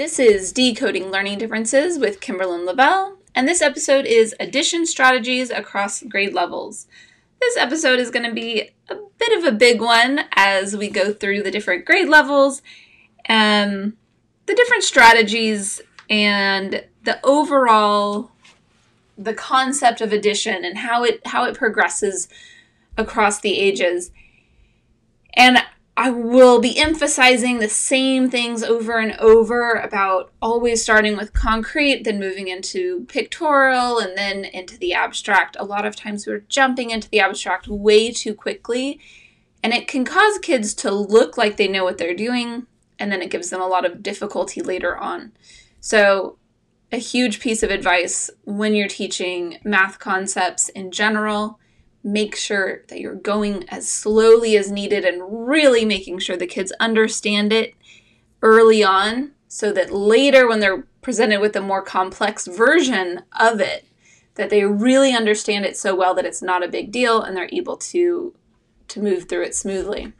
This is Decoding Learning Differences with Kimberlyn Lavelle, and this episode is Addition Strategies Across Grade Levels. This episode is going to be a bit of a big one as we go through the different grade levels, and the different strategies, and the overall the concept of addition and how it how it progresses across the ages. And I will be emphasizing the same things over and over about always starting with concrete, then moving into pictorial, and then into the abstract. A lot of times we're jumping into the abstract way too quickly, and it can cause kids to look like they know what they're doing, and then it gives them a lot of difficulty later on. So, a huge piece of advice when you're teaching math concepts in general make sure that you're going as slowly as needed and really making sure the kids understand it early on so that later when they're presented with a more complex version of it that they really understand it so well that it's not a big deal and they're able to to move through it smoothly.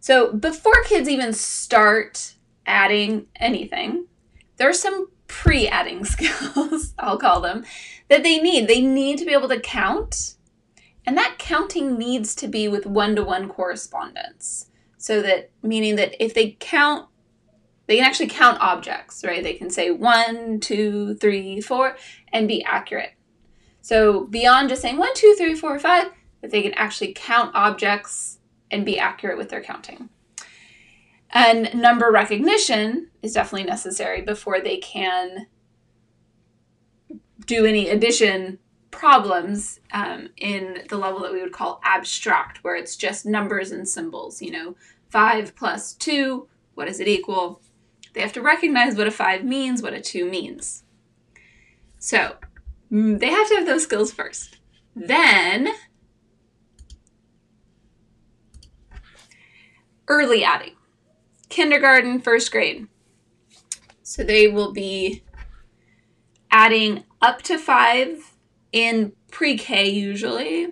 So, before kids even start adding anything, there's some pre adding skills, I'll call them, that they need. They need to be able to count, and that counting needs to be with one to one correspondence. So that, meaning that if they count, they can actually count objects, right? They can say one, two, three, four, and be accurate. So beyond just saying one, two, three, four, five, that they can actually count objects and be accurate with their counting. And number recognition is definitely necessary before they can do any addition problems um, in the level that we would call abstract, where it's just numbers and symbols. You know, 5 plus 2, what does it equal? They have to recognize what a 5 means, what a 2 means. So, mm, they have to have those skills first. Then, early adding kindergarten, first grade. So they will be adding up to five in pre K usually.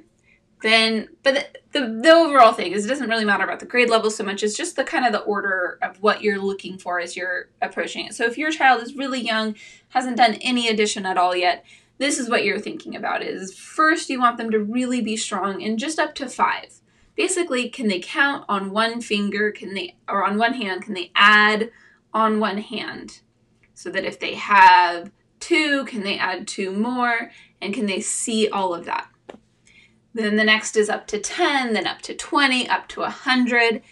Then, but the, the, the, overall thing is it doesn't really matter about the grade level so much. It's just the kind of the order of what you're looking for as you're approaching it. So if your child is really young, hasn't done any addition at all yet, this is what you're thinking about is first you want them to really be strong in just up to five basically can they count on one finger can they or on one hand can they add on one hand so that if they have two can they add two more and can they see all of that? Then the next is up to 10 then up to 20 up to 100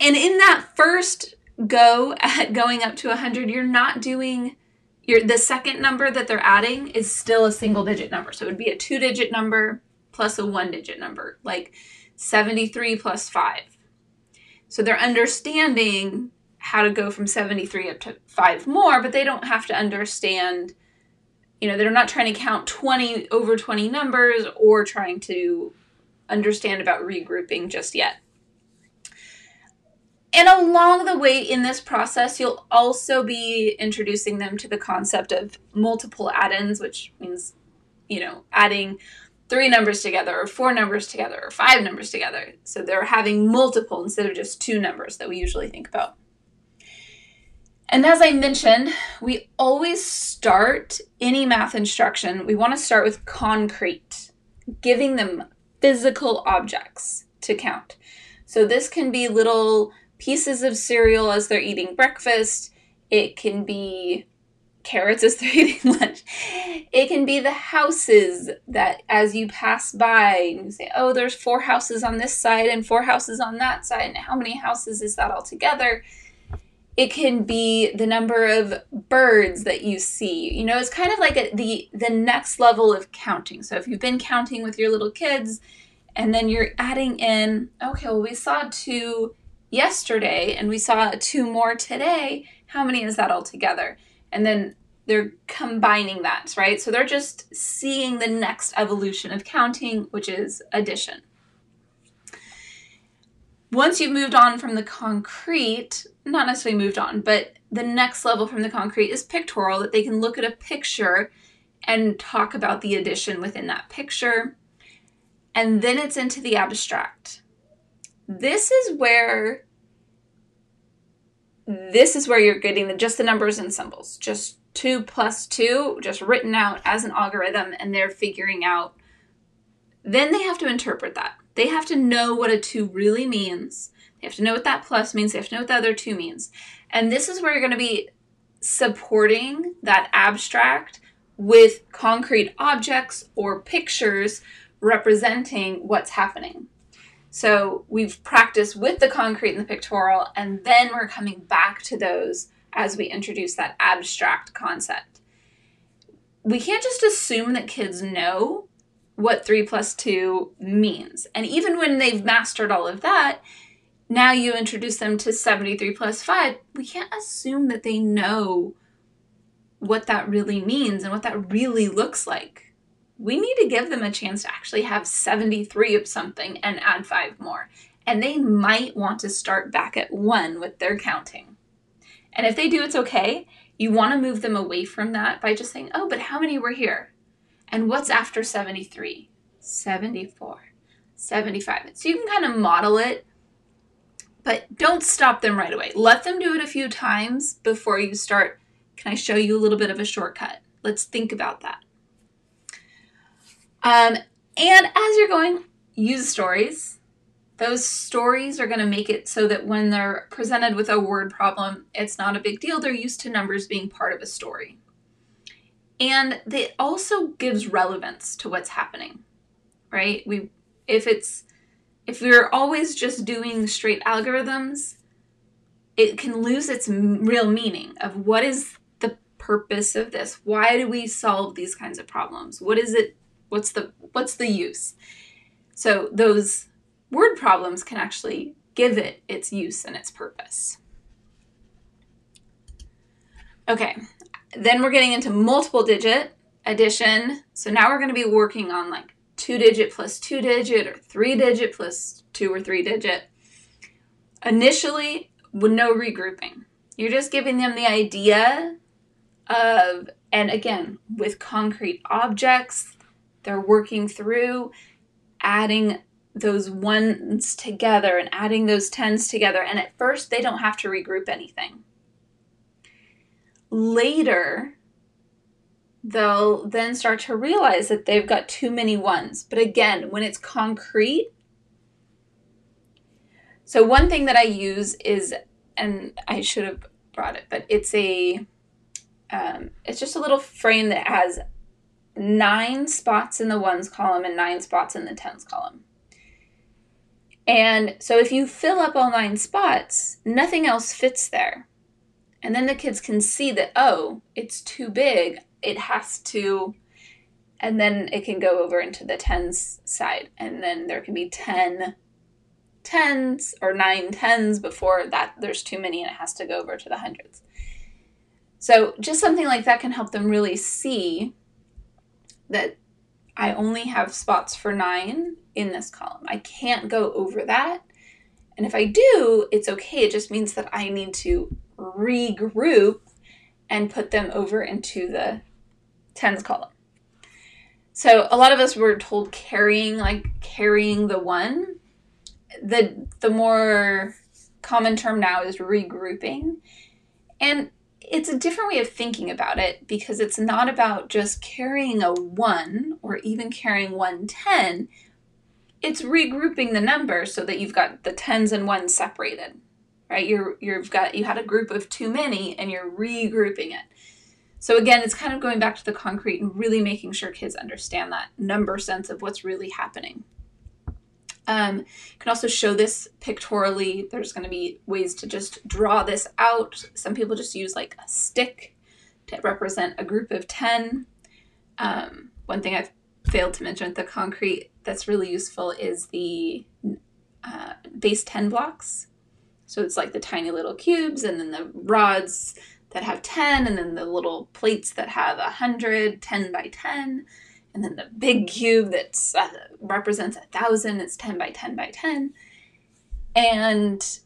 and in that first go at going up to 100 you're not doing your the second number that they're adding is still a single digit number. So it would be a two digit number plus a one digit number like 73 plus 5. So they're understanding how to go from 73 up to 5 more, but they don't have to understand, you know, they're not trying to count 20 over 20 numbers or trying to understand about regrouping just yet. And along the way in this process, you'll also be introducing them to the concept of multiple add-ins, which means, you know, adding three numbers together or four numbers together or five numbers together. So they're having multiple instead of just two numbers that we usually think about. And as I mentioned, we always start any math instruction, we want to start with concrete, giving them physical objects to count. So this can be little pieces of cereal as they're eating breakfast. It can be carrots as they're eating lunch. It can be the houses that as you pass by, you say, oh, there's four houses on this side and four houses on that side. And how many houses is that all together? It can be the number of birds that you see. You know, it's kind of like a, the the next level of counting. So if you've been counting with your little kids, and then you're adding in, okay, well, we saw two yesterday and we saw two more today. How many is that all together? and then they're combining that, right? So they're just seeing the next evolution of counting, which is addition. Once you've moved on from the concrete, not necessarily moved on, but the next level from the concrete is pictorial, that they can look at a picture and talk about the addition within that picture. And then it's into the abstract. This is where this is where you're getting the, just the numbers and symbols, just two plus two, just written out as an algorithm, and they're figuring out. Then they have to interpret that. They have to know what a two really means. They have to know what that plus means. They have to know what the other two means. And this is where you're going to be supporting that abstract with concrete objects or pictures representing what's happening. So we've practiced with the concrete and the pictorial, and then we're coming back to those as we introduce that abstract concept. We can't just assume that kids know what 3 plus 2 means. And even when they've mastered all of that, now you introduce them to 73 plus 5, we can't assume that they know what that really means and what that really looks like. We need to give them a chance to actually have 73 of something and add 5 more. And they might want to start back at 1 with their counting. And if they do, it's okay. You want to move them away from that by just saying, oh, but how many were here? And what's after 73? 74, 75. So you can kind of model it but don't stop them right away. Let them do it a few times before you start. Can I show you a little bit of a shortcut? Let's think about that. Um, and as you're going, use stories. Those stories are going to make it so that when they're presented with a word problem, it's not a big deal. They're used to numbers being part of a story. And it also gives relevance to what's happening, right? We, if it's if we're always just doing straight algorithms, it can lose its real meaning of what is the purpose of this? Why do we solve these kinds of problems? What is it? What's the what's the use? So those word problems can actually give it its use and its purpose. Okay, then we're getting into multiple digit addition. So now we're going to be working on like two digit plus two digit or three digit plus two or three digit. Initially, with no regrouping. You're just giving them the idea of, and again, with concrete objects, they're working through adding those ones together and adding those tens together. And at first, they don't have to regroup anything. Later, they'll then start to realize that they've got too many ones. But again, when it's concrete, so one thing that I use is, and I should have brought it, but it's a, um, it's just a little frame that has nine spots in the ones column and nine spots in the tens column. And so if you fill up all nine spots, nothing else fits there. And then the kids can see that, oh, it's too big it has to and then it can go over into the tens side. And then there can be 10 tens or nine tens before that there's too many and it has to go over to the hundreds. So just something like that can help them really see that i only have spots for 9 in this column. I can't go over that. And if i do it's okay. It just means that i need to regroup and put them over into the tens column. So a lot of us were told carrying, like carrying the one. The the more common term now is regrouping. And it's a different way of thinking about it because it's not about just carrying a 1 or even carrying 110. It's regrouping the numbers so that you've got the tens and ones separated. Right? You're you've got you had a group of too many and you're regrouping it. So again, it's kind of going back to the concrete and really making sure kids understand that number sense of what's really happening. Um, you can also show this pictorially. There's going to be ways to just draw this out. Some people just use like a stick to represent a group of 10. Um, one thing I've failed to mention with the concrete that's really useful is the uh, base 10 blocks. So it's like the tiny little cubes and then the rods that have 10 and then the little plates that have 100 10 by 10 and then the big cube that uh, represents a thousand it's 10 by 10 by 10 and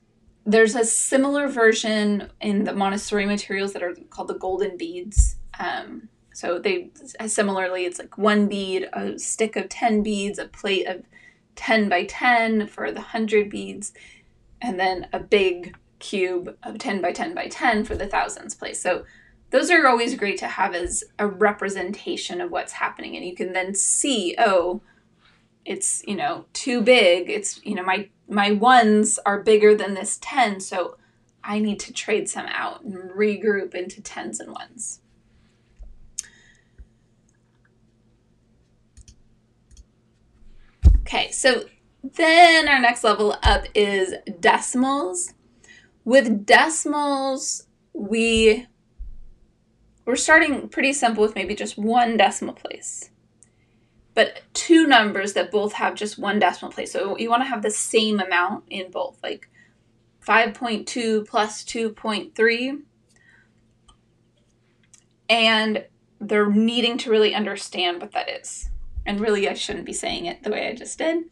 there's a similar version in the montessori materials that are called the golden beads. Um, so they similarly it's like one bead a stick of 10 beads a plate of 10 by 10 for the 100 beads and then a big cube of 10 by 10 by 10 for the thousands place. So those are always great to have as a representation of what's happening. And you can then see, oh, it's, you know, too big. It's, you know, my my ones are bigger than this 10, so I need to trade some out and regroup into tens and ones. Okay, so then our next level up is decimals. With decimals, we we're starting pretty simple with maybe just one decimal place. But two numbers that both have just one decimal place. So you want to have the same amount in both, like 5.2 plus 2.3. And they're needing to really understand what that is. And really, I shouldn't be saying it the way I just did.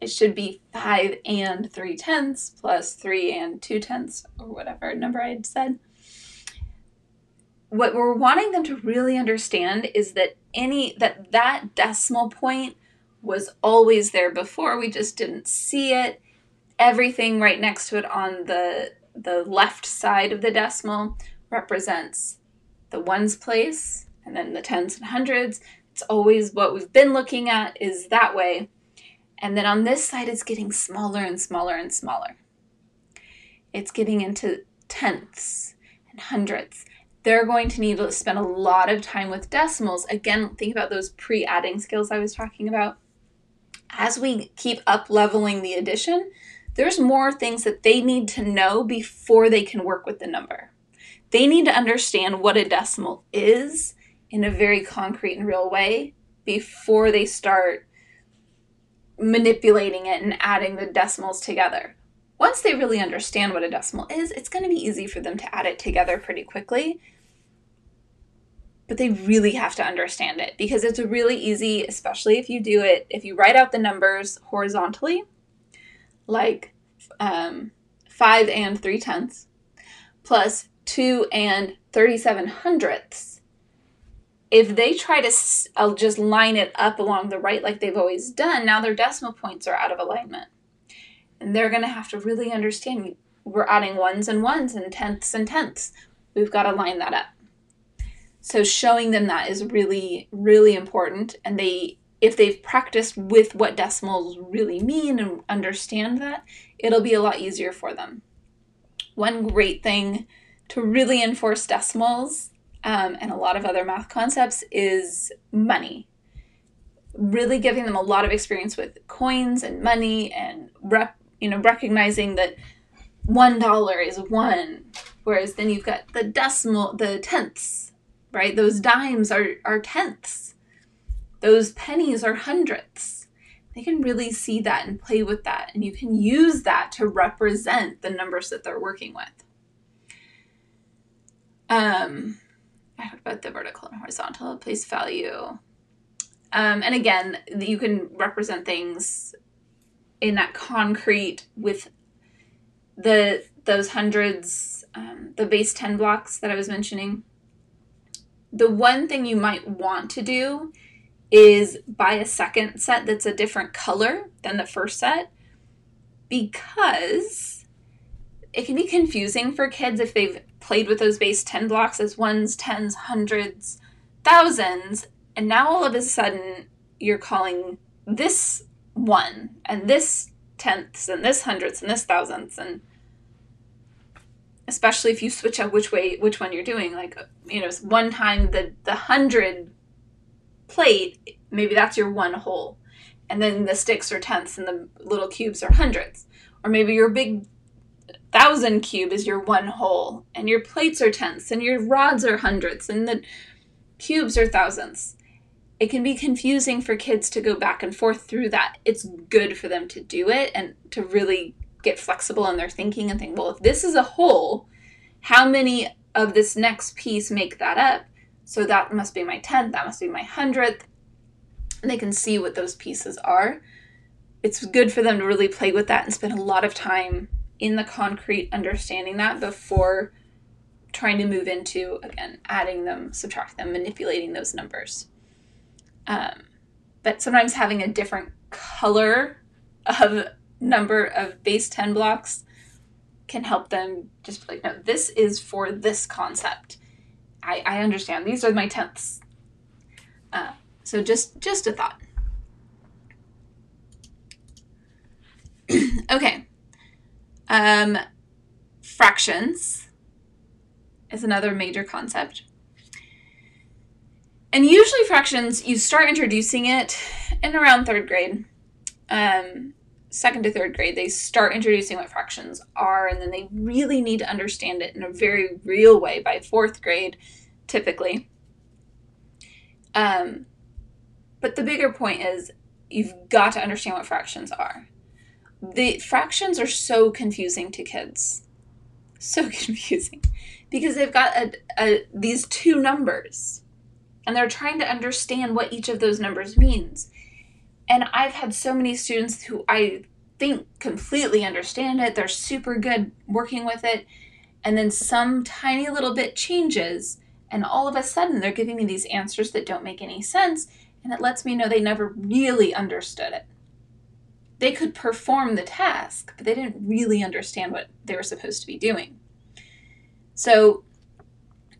It should be 5 and 3 tenths plus 3 and 2 tenths, or whatever number I had said. What we're wanting them to really understand is that any that that decimal point was always there before we just didn't see it. Everything right next to it on the the left side of the decimal represents the ones place and then the tens and hundreds. It's always what we've been looking at is that way and then on this side it's getting smaller and smaller and smaller it's getting into tenths and hundredths they're going to need to spend a lot of time with decimals. Again, think about those pre adding skills I was talking about. As we keep up leveling the addition, there's more things that they need to know before they can work with the number. They need to understand what a decimal is in a very concrete and real way before they start manipulating it and adding the decimals together. Once they really understand what a decimal is, it's going to be easy for them to add it together pretty quickly. But they really have to understand it because it's really easy, especially if you do it, if you write out the numbers horizontally, like um, 5 and 3 tenths, plus 2 and 37 hundredths. If they try to I'll uh, just line it up along the right like they've always done, now their decimal points are out of alignment and they're going to have to really understand we're adding ones and ones and tenths and tenths. We've got to line that up. So showing them that is really, really important. And they, if they've practiced with what decimals really mean and understand that, it'll be a lot easier for them. One great thing to really enforce decimals um, and a lot of other math concepts is money. Really giving them a lot of experience with coins and money and rep you know, recognizing that one dollar is one, whereas then you've got the decimal, the tenths, right? Those dimes are, are tenths. Those pennies are hundredths. They can really see that and play with that, and you can use that to represent the numbers that they're working with. Um, I the vertical and horizontal place value. Um, and again, you can represent things in that concrete with the those hundreds, um, the base 10 blocks that I was mentioning. The one thing you might want to do is buy a second set that's a different color than the first set because it can be confusing for kids if they've played with those base 10 blocks as ones, tens, hundreds, thousands, and now all of a sudden you're calling this one and this tenths and this hundredths and this thousandths and especially if you switch up which way which one you're doing like you know one time the the hundred plate maybe that's your one whole and then the sticks are tenths and the little cubes are hundredths or maybe your big thousand cube is your one whole and your plates are tenths and your rods are hundredths and the cubes are thousandths it can be confusing for kids to go back and forth through that. It's good for them to do it and to really get flexible in their thinking and think, well, if this is a whole, how many of this next piece make that up? So that must be my 10th, that must be my 100th. And they can see what those pieces are. It's good for them to really play with that and spend a lot of time in the concrete understanding that before trying to move into, again, adding them, subtracting them, manipulating those numbers. Um, but sometimes having a different color of number of base 10 blocks can help them just be like, no, this is for this concept. I, I understand. These are my tenths. Uh, so just just a thought. okay. Um, fractions is another major concept. And usually fractions, you start introducing it in around third grade. Um, second to third grade, they start introducing what fractions are, and then they really need to understand it in a very real way by fourth grade, typically. Um, but the bigger point is you've got to understand what fractions are. The fractions are so confusing to kids. So confusing because they've got a, a, these two numbers and they're trying to understand what each of those numbers means. And I've had so many students who I think completely understand it, they're super good working with it, and then some tiny little bit changes, and all of a sudden they're giving me these answers that don't make any sense, and it lets me know they never really understood it. They could perform the task, but they didn't really understand what they were supposed to be doing. So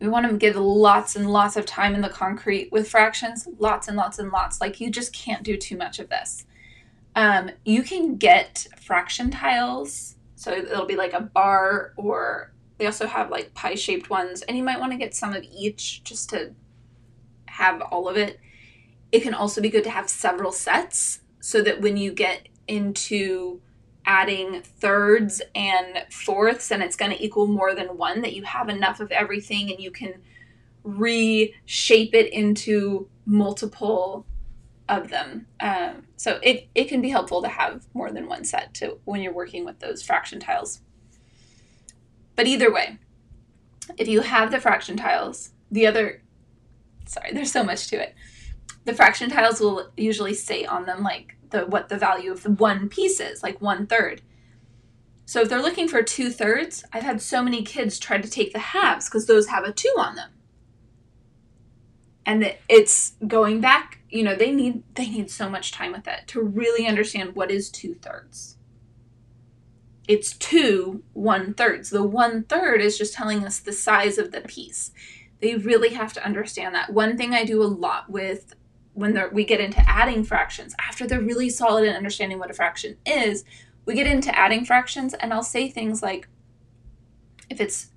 we want to give lots and lots of time in the concrete with fractions, lots and lots and lots. Like you just can't do too much of this. Um, you can get fraction tiles. So it'll be like a bar or they also have like pie shaped ones. And you might want to get some of each just to have all of it. It can also be good to have several sets so that when you get into adding thirds and fourths and it's going to equal more than one that you have enough of everything and you can reshape it into multiple of them. Um, so it, it can be helpful to have more than one set to when you're working with those fraction tiles. But either way if you have the fraction tiles the other sorry there's so much to it. The fraction tiles will usually say on them like the what the value of the one piece is, like one third. So if they're looking for two thirds, I've had so many kids try to take the halves because those have a two on them. And it's going back, you know, they need they need so much time with it to really understand what is two thirds. It's two one thirds. The one third is just telling us the size of the piece. They really have to understand that. One thing I do a lot with when we get into adding fractions, after they're really solid in understanding what a fraction is, we get into adding fractions, and I'll say things like, if it's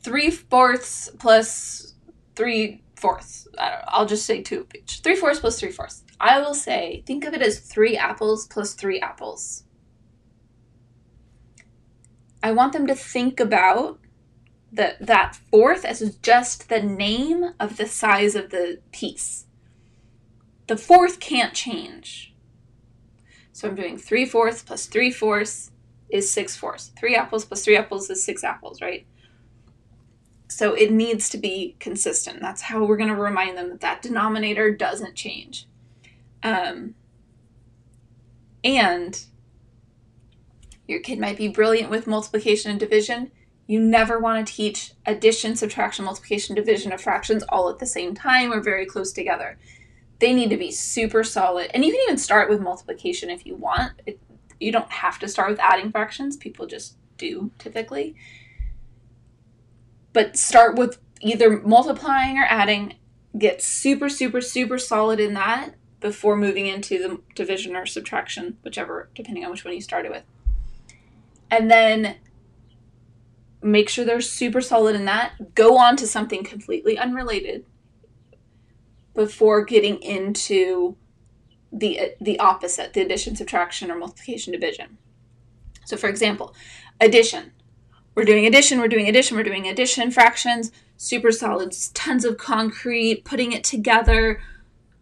three fourths plus three fourths, I don't know, I'll just say two of each. Three fourths plus three fourths. I will say, think of it as three apples plus three apples. I want them to think about the, that fourth as just the name of the size of the piece. The fourth can't change. So I'm doing 3 fourths plus 3 fourths is 6 fourths. 3 apples plus 3 apples is 6 apples, right? So it needs to be consistent. That's how we're going to remind them that that denominator doesn't change. Um, and your kid might be brilliant with multiplication and division. You never want to teach addition, subtraction, multiplication, division of fractions all at the same time or very close together they need to be super solid. And you can even start with multiplication if you want. It, you don't have to start with adding fractions. People just do typically. But start with either multiplying or adding. Get super, super, super solid in that before moving into the division or subtraction, whichever, depending on which one you started with. And then make sure they're super solid in that. Go on to something completely unrelated before getting into the uh, the opposite, the addition, subtraction, or multiplication, division. So, for example, addition. We're doing addition, we're doing addition, we're doing addition, fractions, super solid, tons of concrete, putting it together.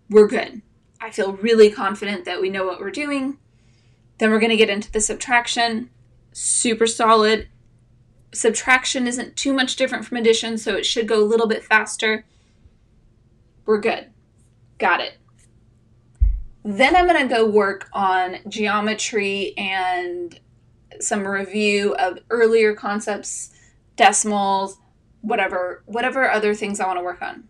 We're good. I feel really confident that we know what we're doing. Then we're going to get into the subtraction, super solid. Subtraction isn't too much different from addition, so it should go a little bit faster. We're good. Got it. Then I'm going to go work on geometry and some review of earlier concepts, decimals, whatever, whatever other things I want to work on.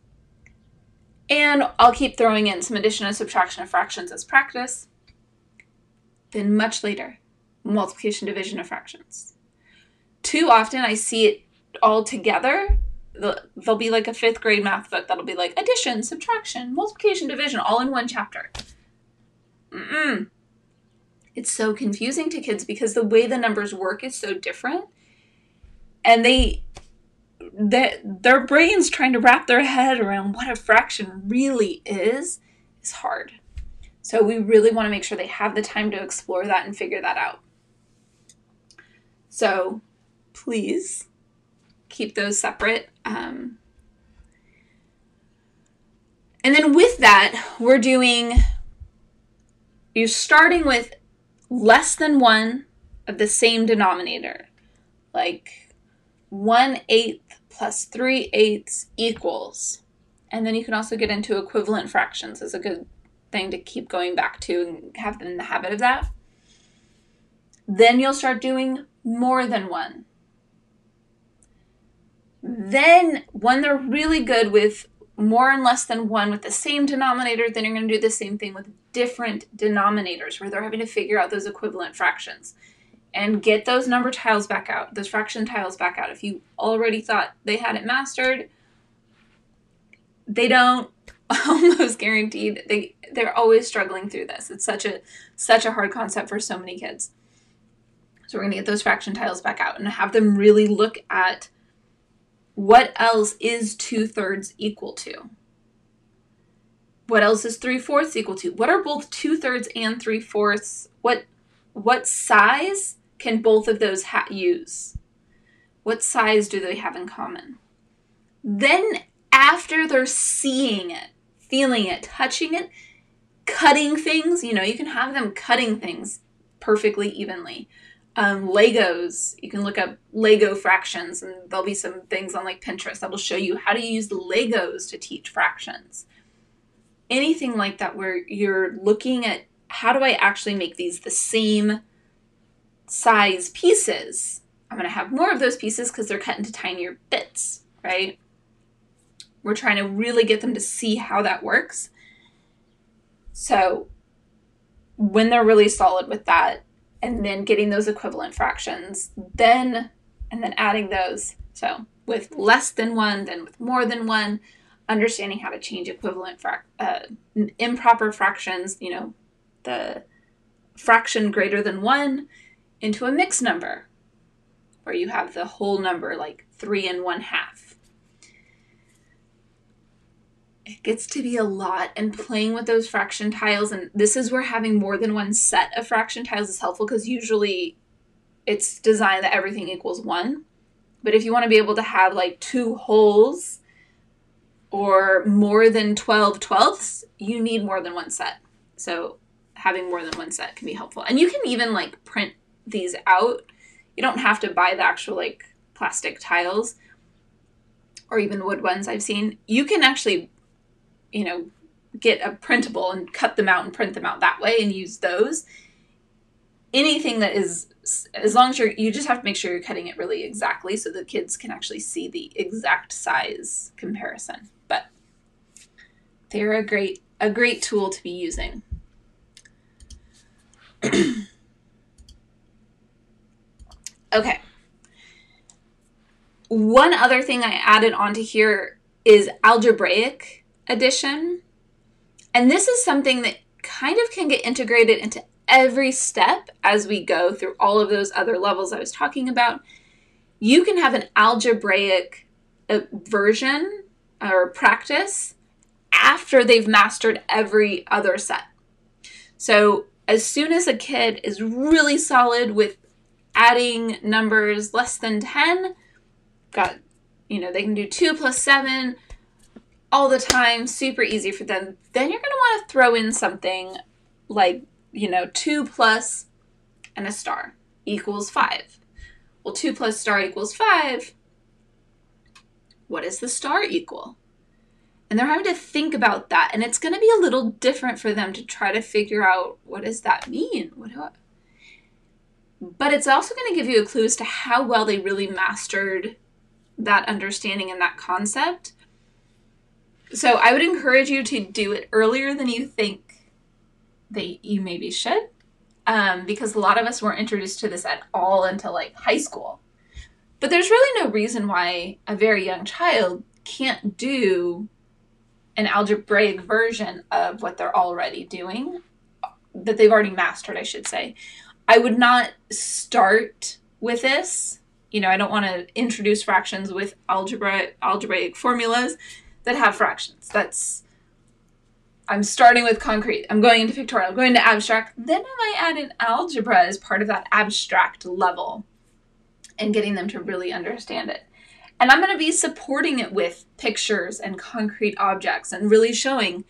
And I'll keep throwing in some addition and subtraction of fractions as practice. Then much later, multiplication, division of fractions. too often I see it all together. There'll be like a fifth grade math book that'll be like addition, subtraction, multiplication, division, all in one chapter. Mm-mm. It's so confusing to kids because the way the numbers work is so different. And they that their brains trying to wrap their head around what a fraction really is is hard. So we really want to make sure they have the time to explore that and figure that out. So please keep those separate. Um, and then with that, we're doing, you're starting with less than one of the same denominator, like 1 eighth plus 3 eighths equals. And then you can also get into equivalent fractions as a good thing to keep going back to and have them in the habit of that. Then you'll start doing more than one. Mm-hmm. Then, when they're really good with more and less than one with the same denominator, then you're going to do the same thing with different denominators where they're having to figure out those equivalent fractions and get those number tiles back out, those fraction tiles back out. If you already thought they had it mastered, they don't almost guaranteed they they're always struggling through this. It's such a such a hard concept for so many kids. So we're going to get those fraction tiles back out and have them really look at what else is two thirds equal to. What else is three fourths equal to? What are both two thirds and three fourths? What what size can both of those ha- use? What size do they have in common? Then after they're seeing it, feeling it, touching it, cutting things. You know, you can have them cutting things perfectly evenly. Um, Legos, you can look up Lego fractions, and there'll be some things on like Pinterest that will show you how to use Legos to teach fractions. Anything like that, where you're looking at how do I actually make these the same size pieces? I'm going to have more of those pieces because they're cut into tinier bits, right? We're trying to really get them to see how that works. So when they're really solid with that, and then getting those equivalent fractions, then and then adding those. So with less than one, then with more than one, understanding how to change equivalent uh, improper fractions, you know, the fraction greater than one into a mixed number, where you have the whole number like three and one half it gets to be a lot and playing with those fraction tiles and this is where having more than one set of fraction tiles is helpful because usually it's designed that everything equals one. But if you want to be able to have like two wholes or more than 12 twelfths you need more than one set. So having more than one set can be helpful. And you can even like print these out. You don't have to buy the actual like plastic tiles or even wood ones I've seen. You can actually you know, get a printable and cut them out and print them out that way and use those. Anything that is, as long as you're, you just have to make sure you're cutting it really exactly so the kids can actually see the exact size comparison. But they're a great, a great tool to be using. okay. One other thing I added onto here is algebraic addition. And this is something that kind of can get integrated into every step as we go through all of those other levels I was talking about. You can have an algebraic uh, version or practice after they've mastered every other set. So, as soon as a kid is really solid with adding numbers less than 10, got, you know, they can do 2 plus 7, all the time, super easy for them, then you're going to want to throw in something like, you know, 2 plus and a star equals 5. Well, 2 plus star equals 5. What does the star equal? And they're having to think about that. And it's going to be a little different for them to try to figure out what does that mean? What do I... But it's also going to give you a clue as to how well they really mastered that understanding and that concept so I would encourage you to do it earlier than you think that you maybe should. Um, because a lot of us weren't introduced to this at all until like high school. But there's really no reason why a very young child can't do an algebraic version of what they're already doing, that they've already mastered, I should say. I would not start with this. You know, I don't want to introduce fractions with algebra algebraic formulas that have fractions. That's I'm starting with concrete. I'm going into pictorial. I'm going to abstract. Then I might add in algebra as part of that abstract level and getting them to really understand it. And I'm going to be supporting it with pictures and concrete objects and really showing,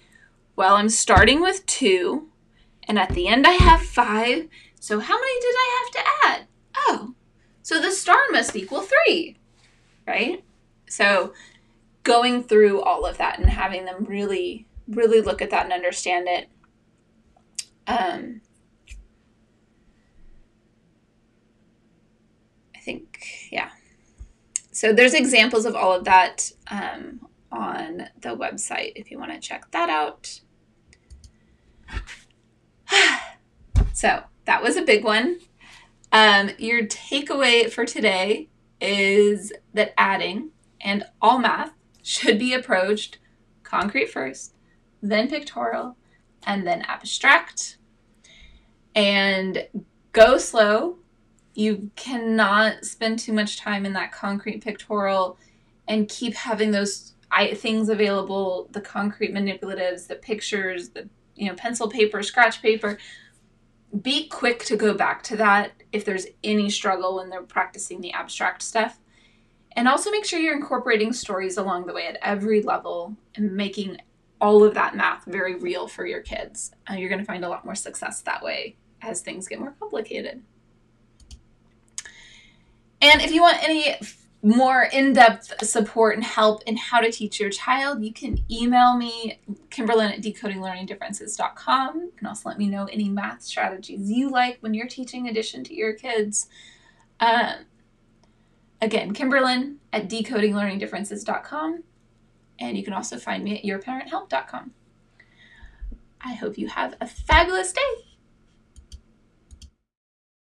well, I'm starting with two, and at the end I have five. So how many did I have to add? Oh, so the star must equal three, right? So going through all of that and having them really, really look at that and understand it. Um, I think, yeah. So there's examples of all of that um, on the website if you want to check that out. so that was a big one. Um, your takeaway for today is that adding and all math should be approached concrete first, then pictorial, and then abstract. And go slow. You cannot spend too much time in that concrete pictorial and keep having those things available the concrete manipulatives, the pictures, the you know pencil paper, scratch paper. Be quick to go back to that if there's any struggle when they're practicing the abstract stuff and also make sure you're incorporating stories along the way at every level and making all of that math very real for your kids. Uh, you're going to find a lot more success that way as things get more complicated. And if you want any more in-depth support and help in how to teach your child, you can email me, Kimberlyn at decodinglearningdifferences.com. You can also let me know any math strategies you like when you're teaching addition to your kids. Um, Again, Kimberlyn at decodinglearningdifferences.com. And you can also find me at yourparenthelp.com. I hope you have a fabulous day.